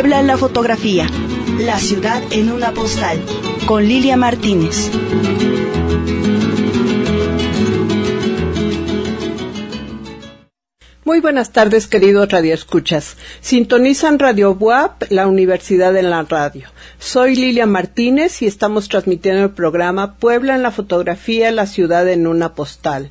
Puebla en la fotografía. La ciudad en una postal. Con Lilia Martínez. Muy buenas tardes, queridos radioescuchas. Sintonizan Radio WAP, la Universidad en la Radio. Soy Lilia Martínez y estamos transmitiendo el programa Puebla en la fotografía, la ciudad en una postal.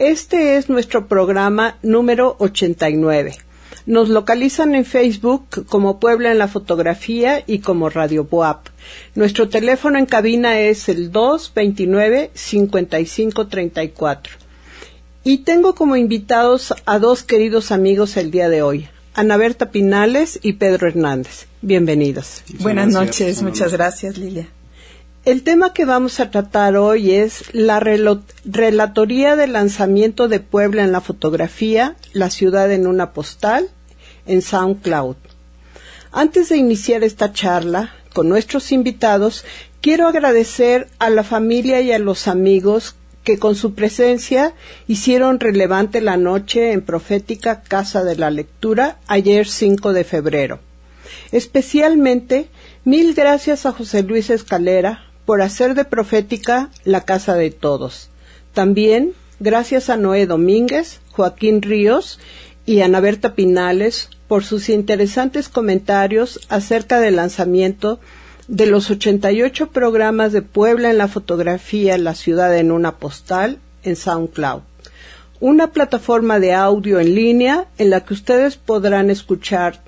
Este es nuestro programa número 89. Nos localizan en Facebook como Puebla en la Fotografía y como Radio Boap. Nuestro teléfono en cabina es el 229-5534. Y tengo como invitados a dos queridos amigos el día de hoy, Ana Berta Pinales y Pedro Hernández. Bienvenidos. Buenas noches, muchas gracias Lilia. El tema que vamos a tratar hoy es la relatoría del lanzamiento de Puebla en la fotografía, la ciudad en una postal, en SoundCloud. Antes de iniciar esta charla con nuestros invitados, quiero agradecer a la familia y a los amigos que con su presencia hicieron relevante la noche en Profética Casa de la Lectura ayer 5 de febrero. Especialmente, mil gracias a José Luis Escalera, por hacer de profética la casa de todos. También gracias a Noé Domínguez, Joaquín Ríos y Ana Berta Pinales por sus interesantes comentarios acerca del lanzamiento de los 88 programas de Puebla en la fotografía La ciudad en una postal en SoundCloud, una plataforma de audio en línea en la que ustedes podrán escuchar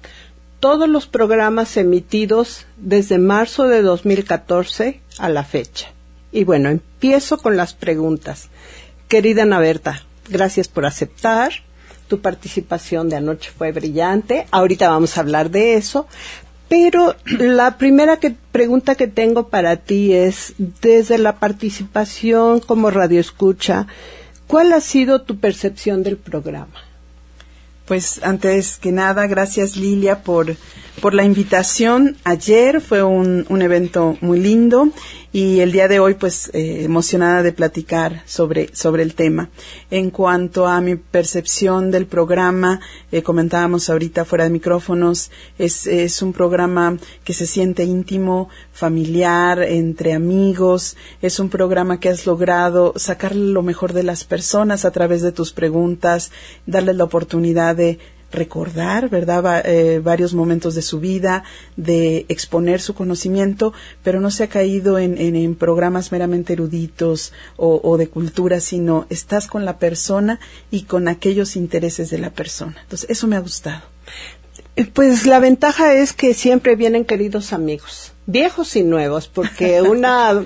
todos los programas emitidos desde marzo de 2014 a la fecha. Y bueno, empiezo con las preguntas. Querida Naberta, gracias por aceptar. Tu participación de anoche fue brillante. Ahorita vamos a hablar de eso. Pero la primera pregunta que tengo para ti es, desde la participación como radioescucha, ¿cuál ha sido tu percepción del programa? Pues antes que nada, gracias Lilia por, por la invitación. Ayer fue un, un evento muy lindo y el día de hoy pues eh, emocionada de platicar sobre, sobre el tema. En cuanto a mi percepción del programa, eh, comentábamos ahorita fuera de micrófonos, es, es un programa que se siente íntimo, familiar, entre amigos, es un programa que has logrado sacar lo mejor de las personas a través de tus preguntas, darles la oportunidad de recordar, ¿verdad?, eh, varios momentos de su vida, de exponer su conocimiento, pero no se ha caído en, en, programas meramente eruditos o, o, de cultura, sino estás con la persona y con aquellos intereses de la persona. Entonces, eso me ha gustado. Pues la ventaja es que siempre vienen queridos amigos, viejos y nuevos, porque una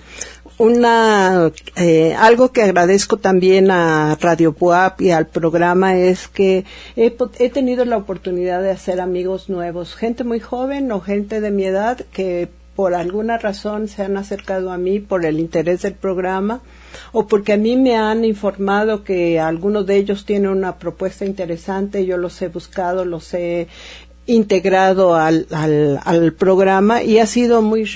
una eh, algo que agradezco también a Radio Puap y al programa es que he, he, tenido la oportunidad de hacer amigos nuevos, gente muy joven o gente de mi edad que por alguna razón se han acercado a mí por el interés del programa o porque a mí me han informado que algunos de ellos tienen una propuesta interesante, yo los he buscado, los he integrado al, al, al, programa y ha sido muy,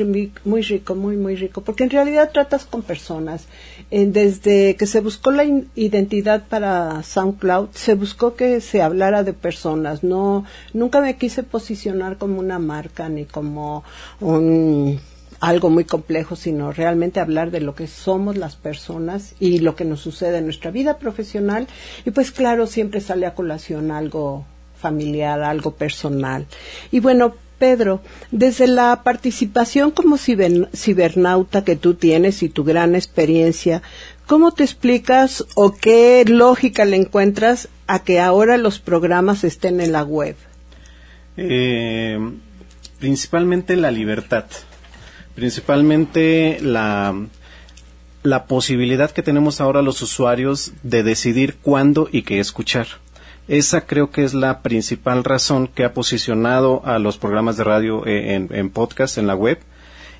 muy rico, muy, muy rico, porque en realidad tratas con personas. desde que se buscó la identidad para SoundCloud, se buscó que se hablara de personas. No, nunca me quise posicionar como una marca ni como un algo muy complejo, sino realmente hablar de lo que somos las personas y lo que nos sucede en nuestra vida profesional. Y pues claro, siempre sale a colación algo familiar, algo personal. Y bueno, Pedro, desde la participación como cibernauta que tú tienes y tu gran experiencia, ¿cómo te explicas o qué lógica le encuentras a que ahora los programas estén en la web? Eh, principalmente la libertad, principalmente la, la posibilidad que tenemos ahora los usuarios de decidir cuándo y qué escuchar esa creo que es la principal razón que ha posicionado a los programas de radio eh, en, podcast, en la web,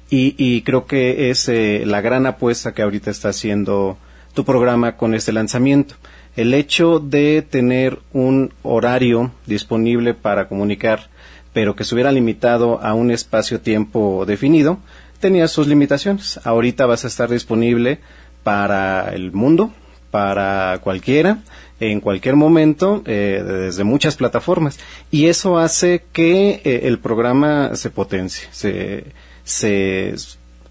y, creo que es eh, la gran apuesta que ahorita está haciendo tu programa con este lanzamiento. El hecho de tener un horario disponible para comunicar, pero que estuviera limitado a un espacio-tiempo definido, tenía sus limitaciones. Ahorita vas a estar disponible para el mundo, para cualquiera, en cualquier momento, eh, desde muchas plataformas. Y eso hace que eh, el programa se potencie, se, se,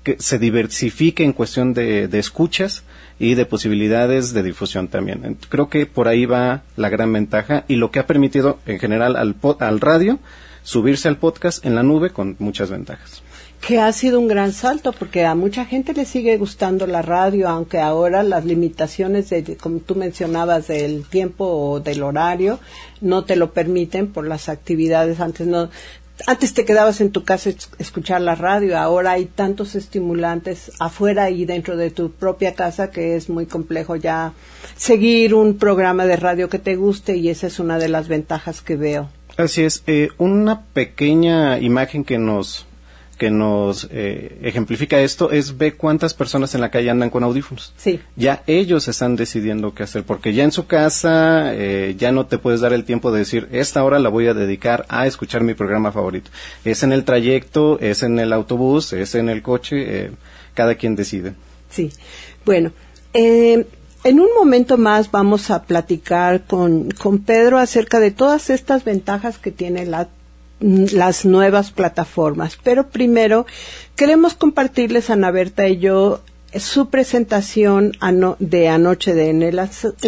que se diversifique en cuestión de, de escuchas y de posibilidades de difusión también. Creo que por ahí va la gran ventaja y lo que ha permitido en general al, al radio subirse al podcast en la nube con muchas ventajas que ha sido un gran salto porque a mucha gente le sigue gustando la radio, aunque ahora las limitaciones, de, como tú mencionabas, del tiempo o del horario, no te lo permiten por las actividades. Antes no, antes te quedabas en tu casa escuchar la radio, ahora hay tantos estimulantes afuera y dentro de tu propia casa que es muy complejo ya seguir un programa de radio que te guste y esa es una de las ventajas que veo. Así es, eh, una pequeña imagen que nos que nos eh, ejemplifica esto es ve cuántas personas en la calle andan con audífonos. Sí. Ya ellos están decidiendo qué hacer, porque ya en su casa eh, ya no te puedes dar el tiempo de decir, esta hora la voy a dedicar a escuchar mi programa favorito. Es en el trayecto, es en el autobús, es en el coche, eh, cada quien decide. Sí. Bueno, en un momento más vamos a platicar con, con Pedro acerca de todas estas ventajas que tiene la las nuevas plataformas. Pero primero queremos compartirles, Ana Berta y yo, su presentación de anoche de en el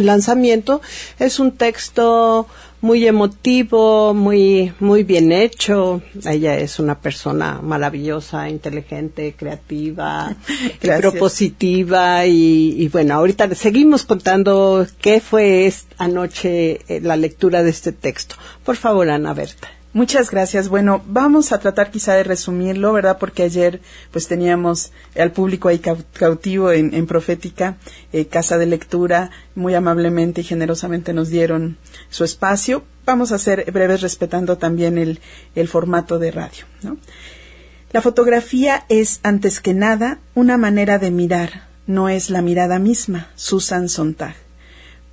lanzamiento. Es un texto muy emotivo, muy, muy bien hecho. Ella es una persona maravillosa, inteligente, creativa, propositiva y, y, bueno, ahorita seguimos contando qué fue anoche eh, la lectura de este texto. Por favor, Ana Berta. Muchas gracias. Bueno, vamos a tratar quizá de resumirlo, ¿verdad? Porque ayer pues teníamos al público ahí cautivo en, Profética, eh, Casa de Lectura, muy amablemente y generosamente nos dieron su espacio. Vamos a ser breves respetando también el, el formato de radio. La fotografía es, antes que nada, una manera de mirar, no es la mirada misma, Susan Sontag.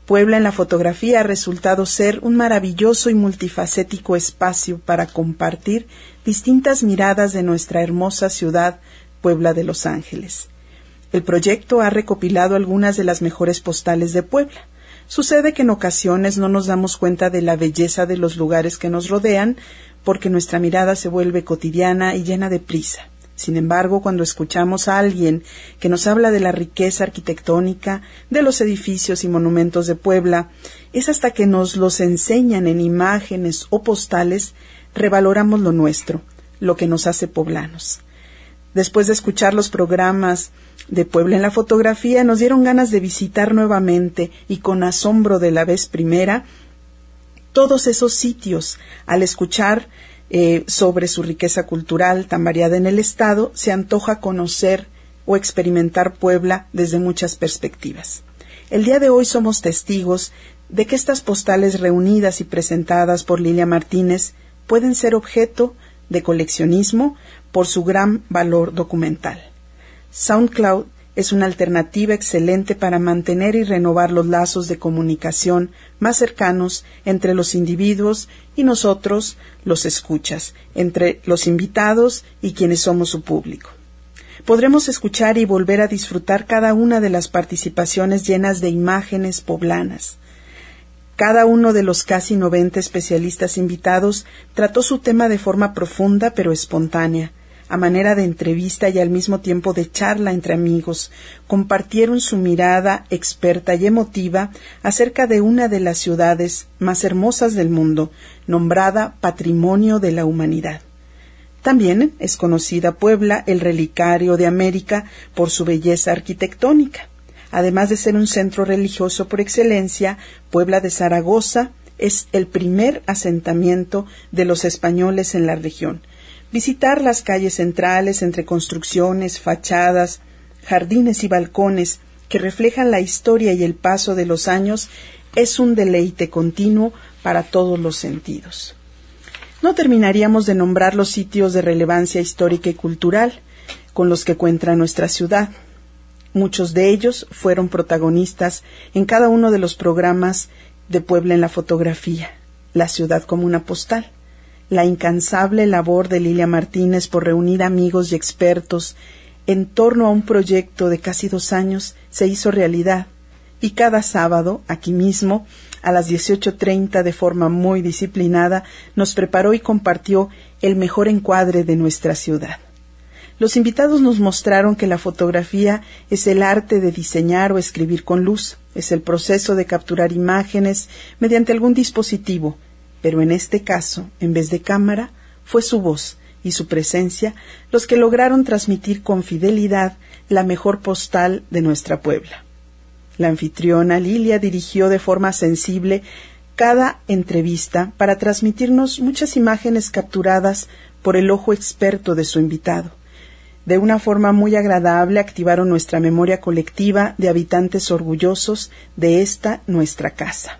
Puebla en la fotografía ha resultado ser un maravilloso y multifacético espacio para compartir distintas miradas de nuestra hermosa ciudad, Puebla de Los Ángeles. El proyecto ha recopilado algunas de las mejores postales de Puebla. Sucede que en ocasiones no nos damos cuenta de la belleza de los lugares que nos rodean porque nuestra mirada se vuelve cotidiana y llena de prisa. Sin embargo, cuando escuchamos a alguien que nos habla de la riqueza arquitectónica, de los edificios y monumentos de Puebla, es hasta que nos los enseñan en imágenes o postales, revaloramos lo nuestro, lo que nos hace poblanos. Después de escuchar los programas de Puebla en la fotografía, nos dieron ganas de visitar nuevamente y con asombro de la vez primera todos esos sitios al escuchar eh, sobre su riqueza cultural tan variada en el Estado, se antoja conocer o experimentar Puebla desde muchas perspectivas. El día de hoy somos testigos de que estas postales reunidas y presentadas por Lilia Martínez pueden ser objeto de coleccionismo por su gran valor documental. SoundCloud es una alternativa excelente para mantener y renovar los lazos de comunicación más cercanos entre los individuos y nosotros, los escuchas, entre los invitados y quienes somos su público. Podremos escuchar y volver a disfrutar cada una de las participaciones llenas de imágenes poblanas. Cada uno de los casi noventa especialistas invitados trató su tema de forma profunda pero espontánea, a manera de entrevista y al mismo tiempo de charla entre amigos, compartieron su mirada experta y emotiva acerca de una de las ciudades más hermosas del mundo, nombrada Patrimonio de la Humanidad. También es conocida Puebla, el relicario de América, por su belleza arquitectónica. Además de ser un centro religioso por excelencia, Puebla de Zaragoza es el primer asentamiento de los españoles en la región, Visitar las calles centrales entre construcciones, fachadas, jardines y balcones que reflejan la historia y el paso de los años es un deleite continuo para todos los sentidos. No terminaríamos de nombrar los sitios de relevancia histórica y cultural con los que cuenta nuestra ciudad. Muchos de ellos fueron protagonistas en cada uno de los programas de Puebla en la fotografía, la ciudad como una postal la incansable labor de Lilia Martínez por reunir amigos y expertos en torno a un proyecto de casi dos años se hizo realidad y cada sábado, aquí mismo, a las 18.30 de forma muy disciplinada, nos preparó y compartió el mejor encuadre de nuestra ciudad. Los invitados nos mostraron que la fotografía es el arte de diseñar o escribir con luz, es el proceso de capturar imágenes mediante algún dispositivo, pero en este caso, en vez de cámara, fue su voz y su presencia los que lograron transmitir con fidelidad la mejor postal de nuestra Puebla. La anfitriona Lilia dirigió de forma sensible cada entrevista para transmitirnos muchas imágenes capturadas por el ojo experto de su invitado. De una forma muy agradable activaron nuestra memoria colectiva de habitantes orgullosos de esta nuestra casa.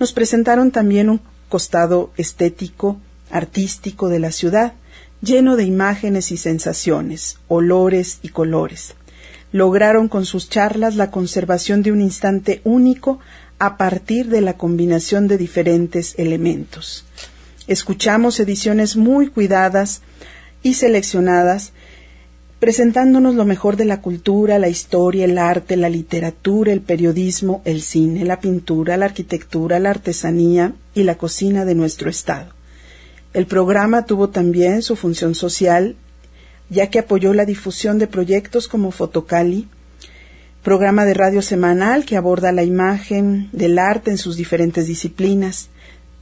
Nos presentaron también un costado estético, artístico de la ciudad, lleno de imágenes y sensaciones, olores y colores. Lograron con sus charlas la conservación de un instante único a partir de la combinación de diferentes elementos. Escuchamos ediciones muy cuidadas y seleccionadas, presentándonos lo mejor de la cultura, la historia, el arte, la literatura, el periodismo, el cine, la pintura, la arquitectura, la artesanía y la cocina de nuestro estado. El programa tuvo también su función social, ya que apoyó la difusión de proyectos como Fotocali, programa de radio semanal que aborda la imagen del arte en sus diferentes disciplinas.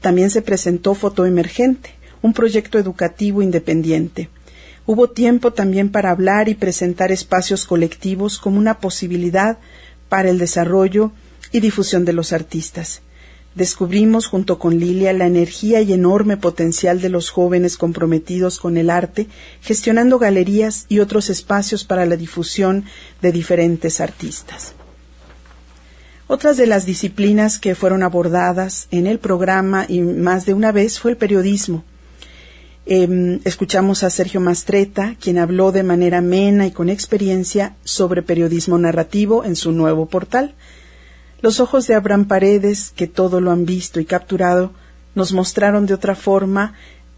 También se presentó Foto Emergente, un proyecto educativo independiente. Hubo tiempo también para hablar y presentar espacios colectivos como una posibilidad para el desarrollo y difusión de los artistas. Descubrimos junto con Lilia la energía y enorme potencial de los jóvenes comprometidos con el arte, gestionando galerías y otros espacios para la difusión de diferentes artistas. Otras de las disciplinas que fueron abordadas en el programa y más de una vez fue el periodismo. Eh, escuchamos a Sergio Mastreta, quien habló de manera amena y con experiencia sobre periodismo narrativo en su nuevo portal, los ojos de Abraham Paredes, que todo lo han visto y capturado, nos mostraron de otra forma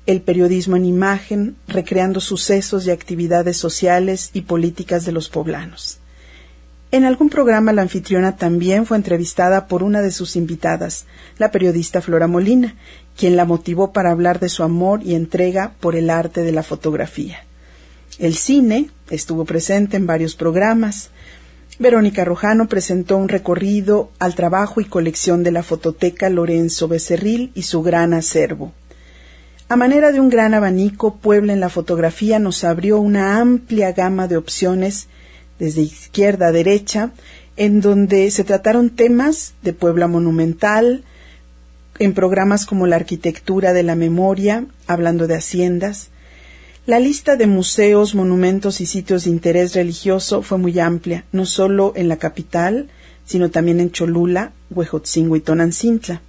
el periodismo en imagen, recreando sucesos y actividades sociales y políticas de los poblanos. En algún programa la anfitriona también fue entrevistada por una de sus invitadas, la periodista Flora Molina, quien la motivó para hablar de su amor y entrega por el arte de la fotografía. El cine estuvo presente en varios programas, Verónica Rojano presentó un recorrido al trabajo y colección de la fototeca Lorenzo Becerril y su gran acervo. A manera de un gran abanico, Puebla en la fotografía nos abrió una amplia gama de opciones desde izquierda a derecha, en donde se trataron temas de Puebla monumental, en programas como la arquitectura de la memoria, hablando de haciendas, la lista de museos, monumentos y sitios de interés religioso fue muy amplia, no solo en la capital, sino también en Cholula, Huejotzingo y Tonancintla.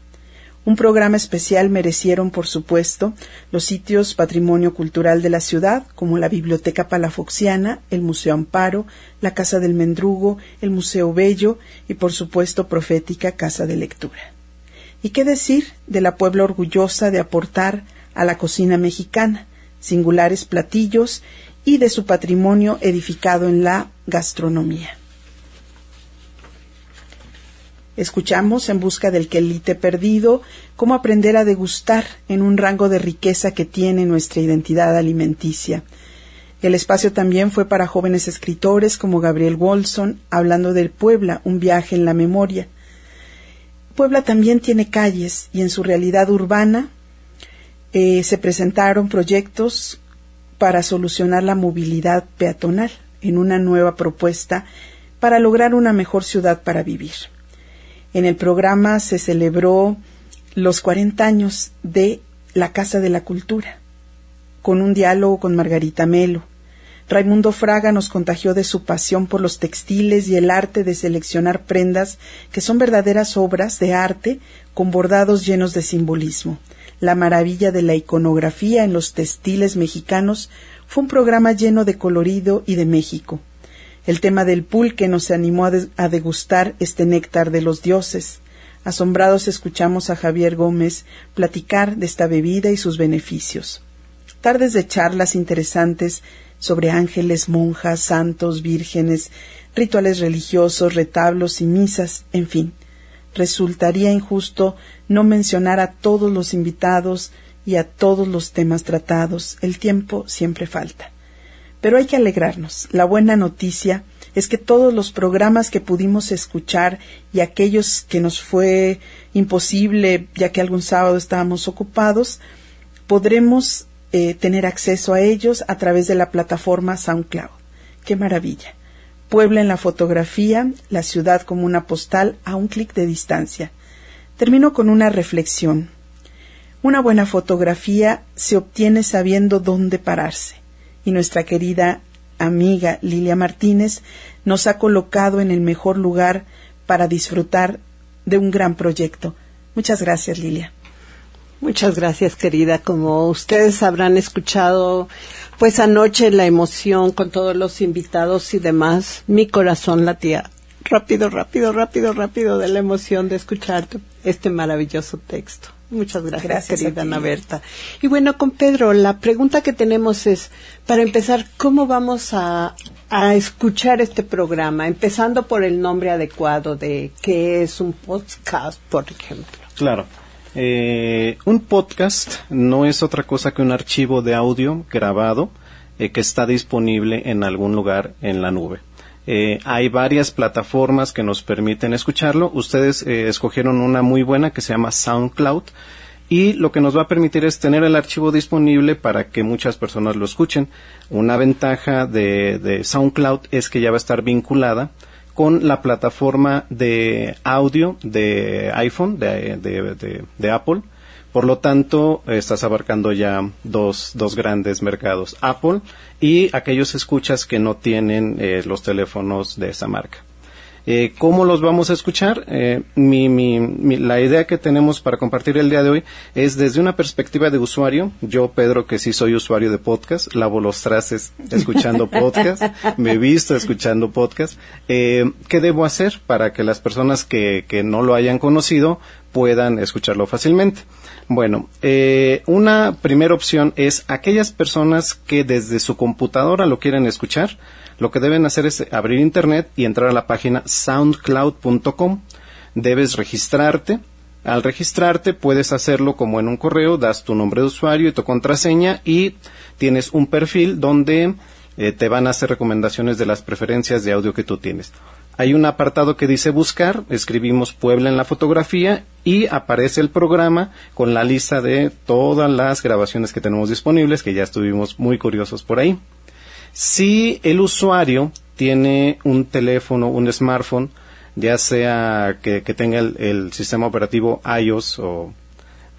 Un programa especial merecieron, por supuesto, los sitios patrimonio cultural de la ciudad, como la Biblioteca Palafoxiana, el Museo Amparo, la Casa del Mendrugo, el Museo Bello y, por supuesto, Profética Casa de Lectura. ¿Y qué decir de la Puebla orgullosa de aportar a la cocina mexicana? singulares platillos y de su patrimonio edificado en la gastronomía. Escuchamos en busca del quelite perdido cómo aprender a degustar en un rango de riqueza que tiene nuestra identidad alimenticia. El espacio también fue para jóvenes escritores como Gabriel Wolson, hablando del Puebla, un viaje en la memoria. Puebla también tiene calles y en su realidad urbana eh, se presentaron proyectos para solucionar la movilidad peatonal en una nueva propuesta para lograr una mejor ciudad para vivir. En el programa se celebró los 40 años de la Casa de la Cultura, con un diálogo con Margarita Melo. Raimundo Fraga nos contagió de su pasión por los textiles y el arte de seleccionar prendas que son verdaderas obras de arte con bordados llenos de simbolismo la maravilla de la iconografía en los textiles mexicanos, fue un programa lleno de colorido y de México. El tema del pulque nos animó a, degustar este néctar de los dioses. Asombrados escuchamos a Javier Gómez platicar de esta bebida y sus beneficios. Tardes de charlas interesantes sobre ángeles, monjas, santos, vírgenes, rituales religiosos, retablos y misas, en fin. Resultaría injusto no mencionar a todos los invitados y a todos los temas tratados. El tiempo siempre falta. Pero hay que alegrarnos. La buena noticia es que todos los programas que pudimos escuchar y aquellos que nos fue imposible, ya que algún sábado estábamos ocupados, podremos eh, tener acceso a ellos a través de la plataforma SoundCloud. ¡Qué maravilla! Puebla en la fotografía, la ciudad como una postal a un clic de distancia. Termino con una reflexión. Una buena fotografía se obtiene sabiendo dónde pararse, y nuestra querida amiga Lilia Martínez nos ha colocado en el mejor lugar para disfrutar de un gran proyecto. Muchas gracias, Lilia. Muchas gracias, querida. Como ustedes habrán escuchado, pues anoche la emoción con todos los invitados y demás, mi corazón latía rápido, rápido, rápido, rápido de la emoción de escuchar este maravilloso texto. Muchas gracias, querida Ana Berta. Y bueno, con Pedro, la pregunta que tenemos es, para empezar, ¿cómo vamos a, a escuchar este programa? Empezando por el nombre adecuado de qué es un podcast, por ejemplo. Claro. Eh, un podcast no es otra cosa que un archivo de audio grabado eh, que está disponible en algún lugar en la nube. Eh, hay varias plataformas que nos permiten escucharlo. Ustedes eh, escogieron una muy buena que se llama SoundCloud y lo que nos va a permitir es tener el archivo disponible para que muchas personas lo escuchen. Una ventaja de, SoundCloud es que ya va a estar vinculada con la plataforma de audio de iPhone, de Apple, por lo tanto, estás abarcando ya dos, dos grandes mercados, Apple y aquellos escuchas que no tienen eh, los teléfonos de esa marca. Eh, ¿Cómo los vamos a escuchar? Eh, mi, mi, la idea que tenemos para compartir el día de hoy es desde una perspectiva de usuario. Yo, Pedro, que sí soy usuario de podcast, lavo los trastes escuchando podcast, me he visto escuchando podcast. ¿Qué debo hacer para que las personas que, que no lo hayan conocido puedan escucharlo fácilmente? Bueno, eh, una primera opción es aquellas personas que desde su computadora lo quieren escuchar, lo que deben hacer es abrir internet y entrar a la página soundcloud.com. Debes registrarte. Al registrarte puedes hacerlo como en un correo, das tu nombre de usuario y tu contraseña y tienes un perfil donde eh, te van a hacer recomendaciones de las preferencias de audio que tú tienes. Hay un apartado que dice buscar, escribimos Puebla en la fotografía y aparece el programa con la lista de todas las grabaciones que tenemos disponibles, que ya estuvimos muy curiosos por ahí. Si el usuario tiene un teléfono, un smartphone, ya sea que, tenga el, sistema operativo iOS o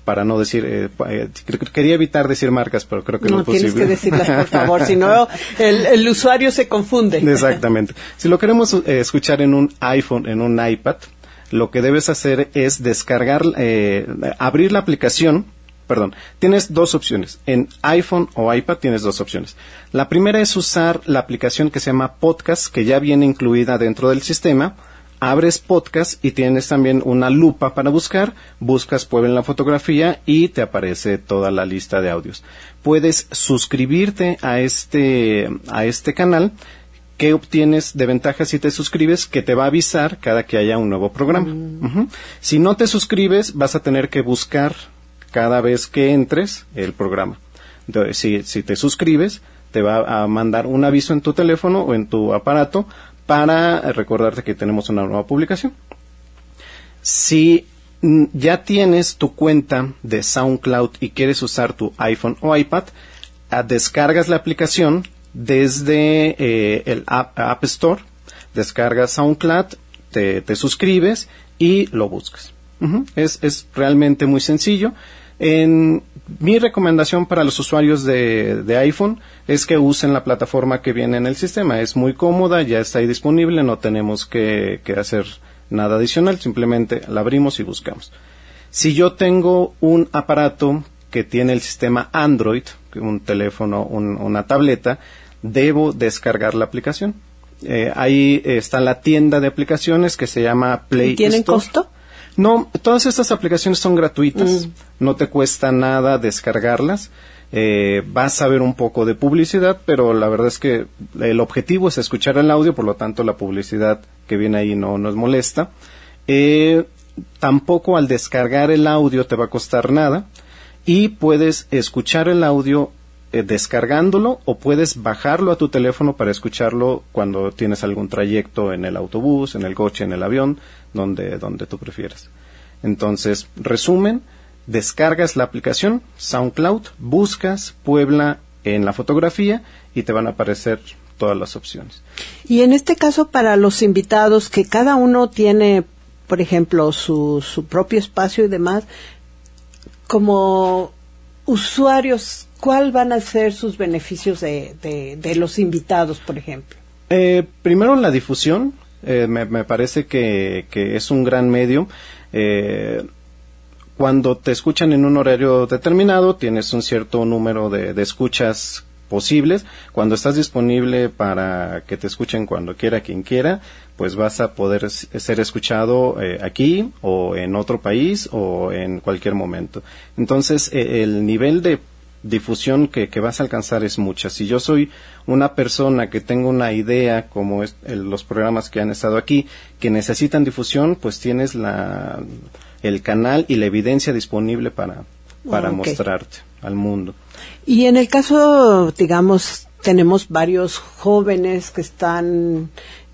para no decir, eh, eh, quería evitar decir marcas, pero creo que no, es posible. No, tienes que decirlas, por favor, si no, el, usuario se confunde. Exactamente. Si lo queremos eh, escuchar en un iPhone, en un iPad, lo que debes hacer es descargar, abrir la aplicación, perdón, tienes dos opciones. En iPhone o iPad tienes dos opciones. La primera es usar la aplicación que se llama Podcast, que ya viene incluida dentro del sistema abres podcast y tienes también una lupa para buscar, buscas Puebla en la fotografía y te aparece toda la lista de audios. Puedes suscribirte a este, a este canal. ¿Qué obtienes de ventaja si te suscribes? Que te va a avisar cada que haya un nuevo programa. Mm. Si no te suscribes, vas a tener que buscar cada vez que entres el programa. Entonces, si, si te suscribes, te va a mandar un aviso en tu teléfono o en tu aparato para recordarte que tenemos una nueva publicación. Si ya tienes tu cuenta de SoundCloud y quieres usar tu iPhone o iPad, ah, descargas la aplicación desde eh, el App, Store, descargas SoundCloud, te, suscribes y lo buscas. es, es, realmente muy sencillo. En, mi recomendación para los usuarios de, iPhone es que usen la plataforma que viene en el sistema. Es muy cómoda, ya está ahí disponible, no tenemos que, hacer nada adicional, simplemente la abrimos y buscamos. Si yo tengo un aparato que tiene el sistema Android, un teléfono, una tableta, debo descargar la aplicación. Eh, ahí está la tienda de aplicaciones que se llama Play ¿Tienen costo? No, todas estas aplicaciones son gratuitas, mm. no te cuesta nada descargarlas. Eh, vas a ver un poco de publicidad, pero la verdad es que el objetivo es escuchar el audio, por lo tanto la publicidad que viene ahí no nos molesta. Eh, tampoco al descargar el audio te va a costar nada y puedes escuchar el audio eh, descargándolo o puedes bajarlo a tu teléfono para escucharlo cuando tienes algún trayecto en el autobús, en el coche, en el avión, donde, donde tú prefieras. Entonces, resumen, descargas la aplicación SoundCloud, buscas Puebla en la fotografía y te van a aparecer todas las opciones. Y en este caso, para los invitados, que cada uno tiene, por ejemplo, su, su propio espacio y demás, como usuarios, ¿cuál van a ser sus beneficios de, los invitados, por ejemplo? Eh, primero, la difusión. Eh, me, parece que, que, es un gran medio. Eh, cuando te escuchan en un horario determinado, tienes un cierto número de, de, escuchas posibles. Cuando estás disponible para que te escuchen cuando quiera quien quiera, pues vas a poder ser escuchado eh, aquí o en otro país o en cualquier momento. Entonces, el nivel de difusión que, que, vas a alcanzar es mucha. Si yo soy una persona que tengo una idea, como es el, los programas que han estado aquí, que necesitan difusión, pues tienes la, el canal y la evidencia disponible para, para okay. mostrarte al mundo. Y en el caso, digamos, tenemos varios jóvenes que están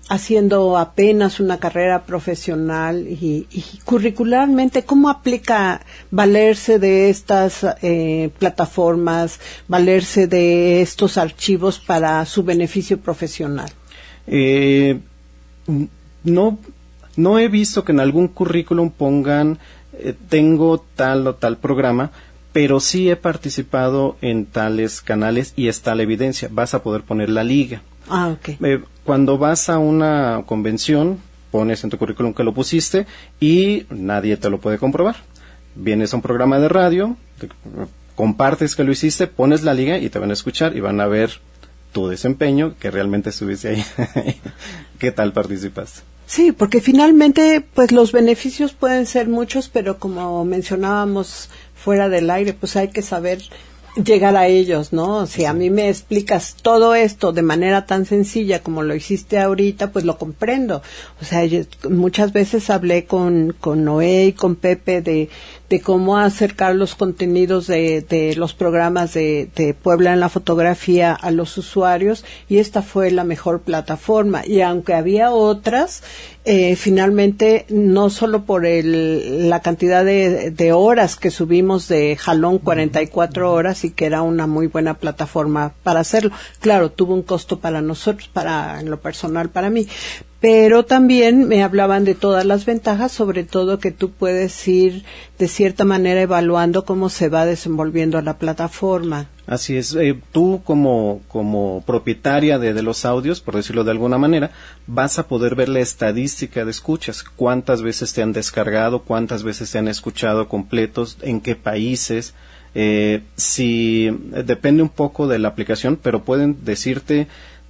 haciendo apenas una carrera profesional y, y curricularmente, ¿cómo aplica valerse de estas eh, plataformas, valerse de estos archivos para su beneficio profesional? Eh, no, no he visto que en algún currículum pongan eh, tengo tal o tal programa, pero sí he participado en tales canales y está la evidencia. Vas a poder poner la liga. Ah, ok. Eh, cuando vas a una convención, pones en tu currículum que lo pusiste y nadie te lo puede comprobar. Vienes a un programa de radio, te, compartes que lo hiciste, pones la liga y te van a escuchar y van a ver tu desempeño, que realmente estuviste ahí. ¿Qué tal participaste? Sí, porque finalmente, pues los beneficios pueden ser muchos, pero como mencionábamos fuera del aire, pues hay que saber llegar a ellos, ¿no? Si a mí me explicas todo esto de manera tan sencilla como lo hiciste ahorita, pues lo comprendo. O sea, yo muchas veces hablé con, con Noé y con Pepe de, de cómo acercar los contenidos de, de los programas de, de, Puebla en la fotografía a los usuarios y esta fue la mejor plataforma. Y aunque había otras, eh, finalmente no solo por el, la cantidad de, de, horas que subimos de jalón 44 horas y que era una muy buena plataforma para hacerlo. Claro, tuvo un costo para nosotros, para en lo personal para mí, pero también me hablaban de todas las ventajas, sobre todo que tú puedes ir de cierta manera evaluando cómo se va desenvolviendo la plataforma. Así es, eh, tú como, como propietaria de, de, los audios, por decirlo de alguna manera, vas a poder ver la estadística de escuchas, cuántas veces te han descargado, cuántas veces te han escuchado completos, en qué países, eh, si depende un poco de la aplicación, pero pueden decirte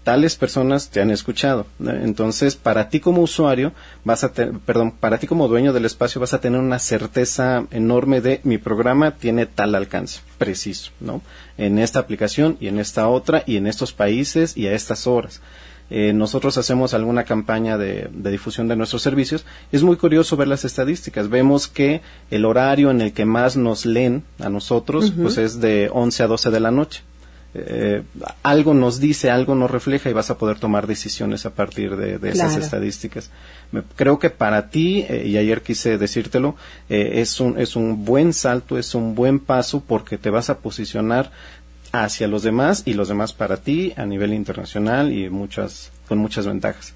tales personas te han escuchado. Entonces, para ti como usuario, vas a perdón, para ti como dueño del espacio vas a tener una certeza enorme de mi programa tiene tal alcance preciso, ¿no? En esta aplicación y en esta otra y en estos países y a estas horas. Eh, nosotros hacemos alguna campaña de, de, difusión de nuestros servicios, es muy curioso ver las estadísticas. Vemos que el horario en el que más nos leen a nosotros, uh -huh. pues es de 11 a 12 de la noche eh, algo nos dice, algo nos refleja y vas a poder tomar decisiones a partir de, de esas claro. estadísticas. Me, creo que para ti, eh, y ayer quise decírtelo, eh, es, un, es un buen salto, es un buen paso porque te vas a posicionar hacia los demás y los demás para ti a nivel internacional y muchas con muchas ventajas.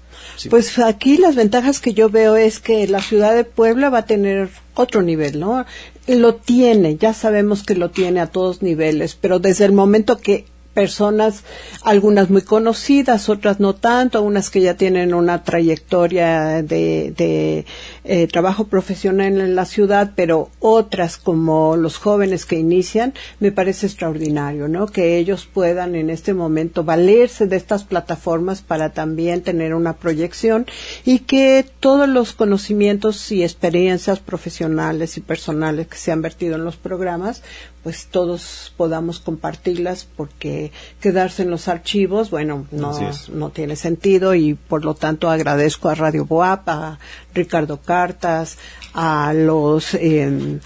Pues aquí las ventajas que yo veo es que la ciudad de Puebla va a tener otro nivel, ¿no? Lo tiene, ya sabemos que lo tiene a todos niveles, pero desde el momento que personas, algunas muy conocidas, otras no tanto, unas que ya tienen una trayectoria de, de eh, trabajo profesional en la ciudad, pero otras como los jóvenes que inician, me parece extraordinario, ¿no? Que ellos puedan en este momento valerse de estas plataformas para también tener una proyección y que todos los conocimientos y experiencias profesionales y personales que se han vertido en los programas, pues todos podamos compartirlas porque quedarse en los archivos, bueno, no, no tiene sentido y por lo tanto agradezco a Radio Boap, a Ricardo Cartas, a los eh,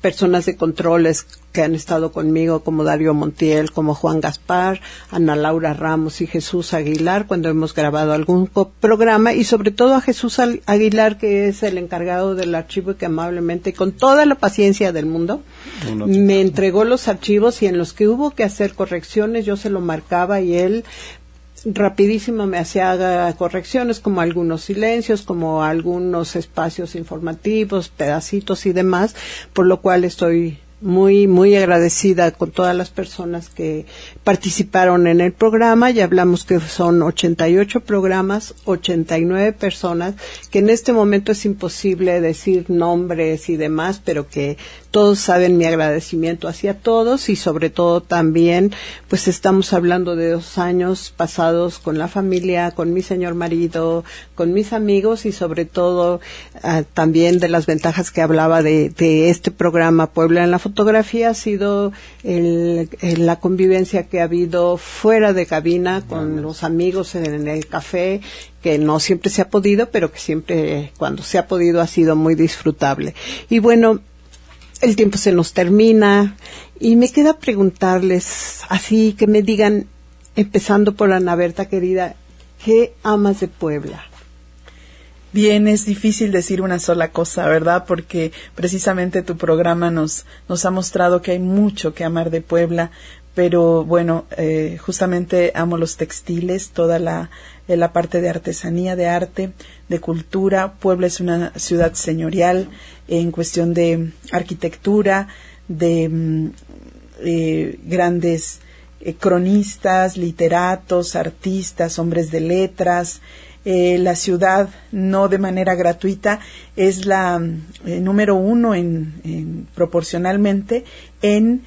personas de controles que han estado conmigo, como Darío Montiel, como Juan Gaspar, Ana Laura Ramos y Jesús Aguilar, cuando hemos grabado algún programa, y sobre todo a Jesús Aguilar, que es el encargado del archivo y que amablemente, con toda la paciencia del mundo, me entregó los archivos y en los que hubo que hacer correcciones, yo se lo marcaba y él rapidísimo me hacía correcciones como algunos silencios, como algunos espacios informativos, pedacitos y demás, por lo cual estoy muy, muy agradecida con todas las personas que participaron en el programa. Ya hablamos que son 88 programas, 89 personas, que en este momento es imposible decir nombres y demás, pero que todos saben mi agradecimiento hacia todos y sobre todo también, pues estamos hablando de dos años pasados con la familia, con mi señor marido, con mis amigos y sobre todo ah, también de las ventajas que hablaba de, de este programa Puebla en la fotografía ha sido el, la convivencia que ha habido fuera de cabina con los amigos en el café que no siempre se ha podido, pero que siempre cuando se ha podido ha sido muy disfrutable. Y bueno, el tiempo se nos termina y me queda preguntarles, así que me digan, empezando por Ana Berta querida, ¿qué amas de Puebla? Bien, es difícil decir una sola cosa, ¿verdad? Porque precisamente tu programa nos, nos ha mostrado que hay mucho que amar de Puebla, pero bueno, eh, justamente amo los textiles, toda la, eh, la parte de artesanía, de arte, de cultura. Puebla es una ciudad señorial en cuestión de arquitectura, de mm, eh, grandes cronistas, literatos, artistas, hombres de letras. la ciudad, no de manera gratuita, es la número uno en, proporcionalmente en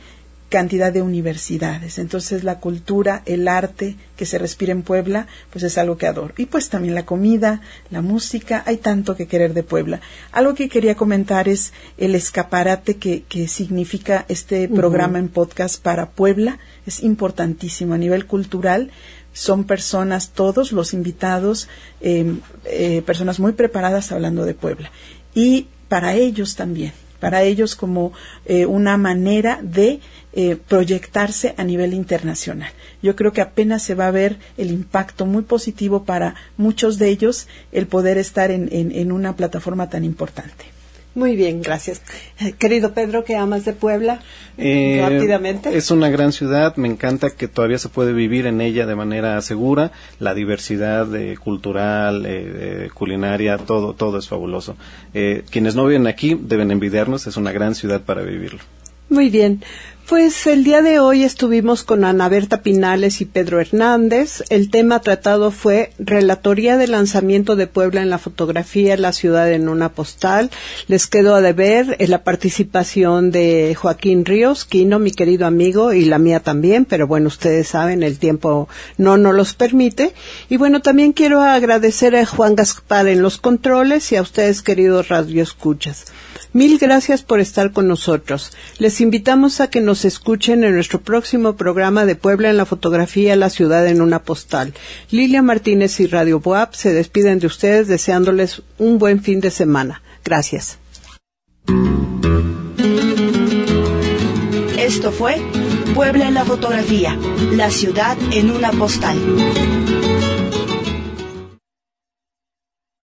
cantidad de universidades. Entonces la cultura, el arte que se respira en Puebla, pues es algo que adoro. Y pues también la comida, la música, hay tanto que querer de Puebla. Algo que quería comentar es el escaparate que, que significa este programa en podcast para Puebla. Es importantísimo a nivel cultural. Son personas, todos los invitados, em, eh, personas muy preparadas hablando de Puebla. Y para ellos también, para ellos como eh, una manera de eh, proyectarse a nivel internacional. Yo creo que apenas se va a ver el impacto muy positivo para muchos de ellos el poder estar en, en, una plataforma tan importante. Muy bien, gracias. Eh, querido Pedro, ¿qué amas de Puebla? Eh, Rápidamente. Es una gran ciudad, me encanta que todavía se puede vivir en ella de manera segura, la diversidad cultural, culinaria, todo, todo es fabuloso. quienes no viven aquí deben envidiarnos, es una gran ciudad para vivirlo. Muy bien. Pues el día de hoy estuvimos con Ana Berta Pinales y Pedro Hernández. El tema tratado fue Relatoría de lanzamiento de Puebla en la fotografía La ciudad en una postal. Les quedó a deber la participación de Joaquín Ríos, Quino, mi querido amigo, y la mía también, pero bueno, ustedes saben, el tiempo no nos los permite. Y bueno, también quiero agradecer a Juan Gaspar en los controles y a ustedes, queridos radioescuchas. Mil gracias por estar con nosotros. Les invitamos a que nos escuchen en nuestro próximo programa de Puebla en la fotografía La ciudad en una postal. Lilia Martínez y Radio Boab se despiden de ustedes deseándoles un buen fin de semana. Gracias. Esto fue Puebla en la fotografía, la ciudad en una postal.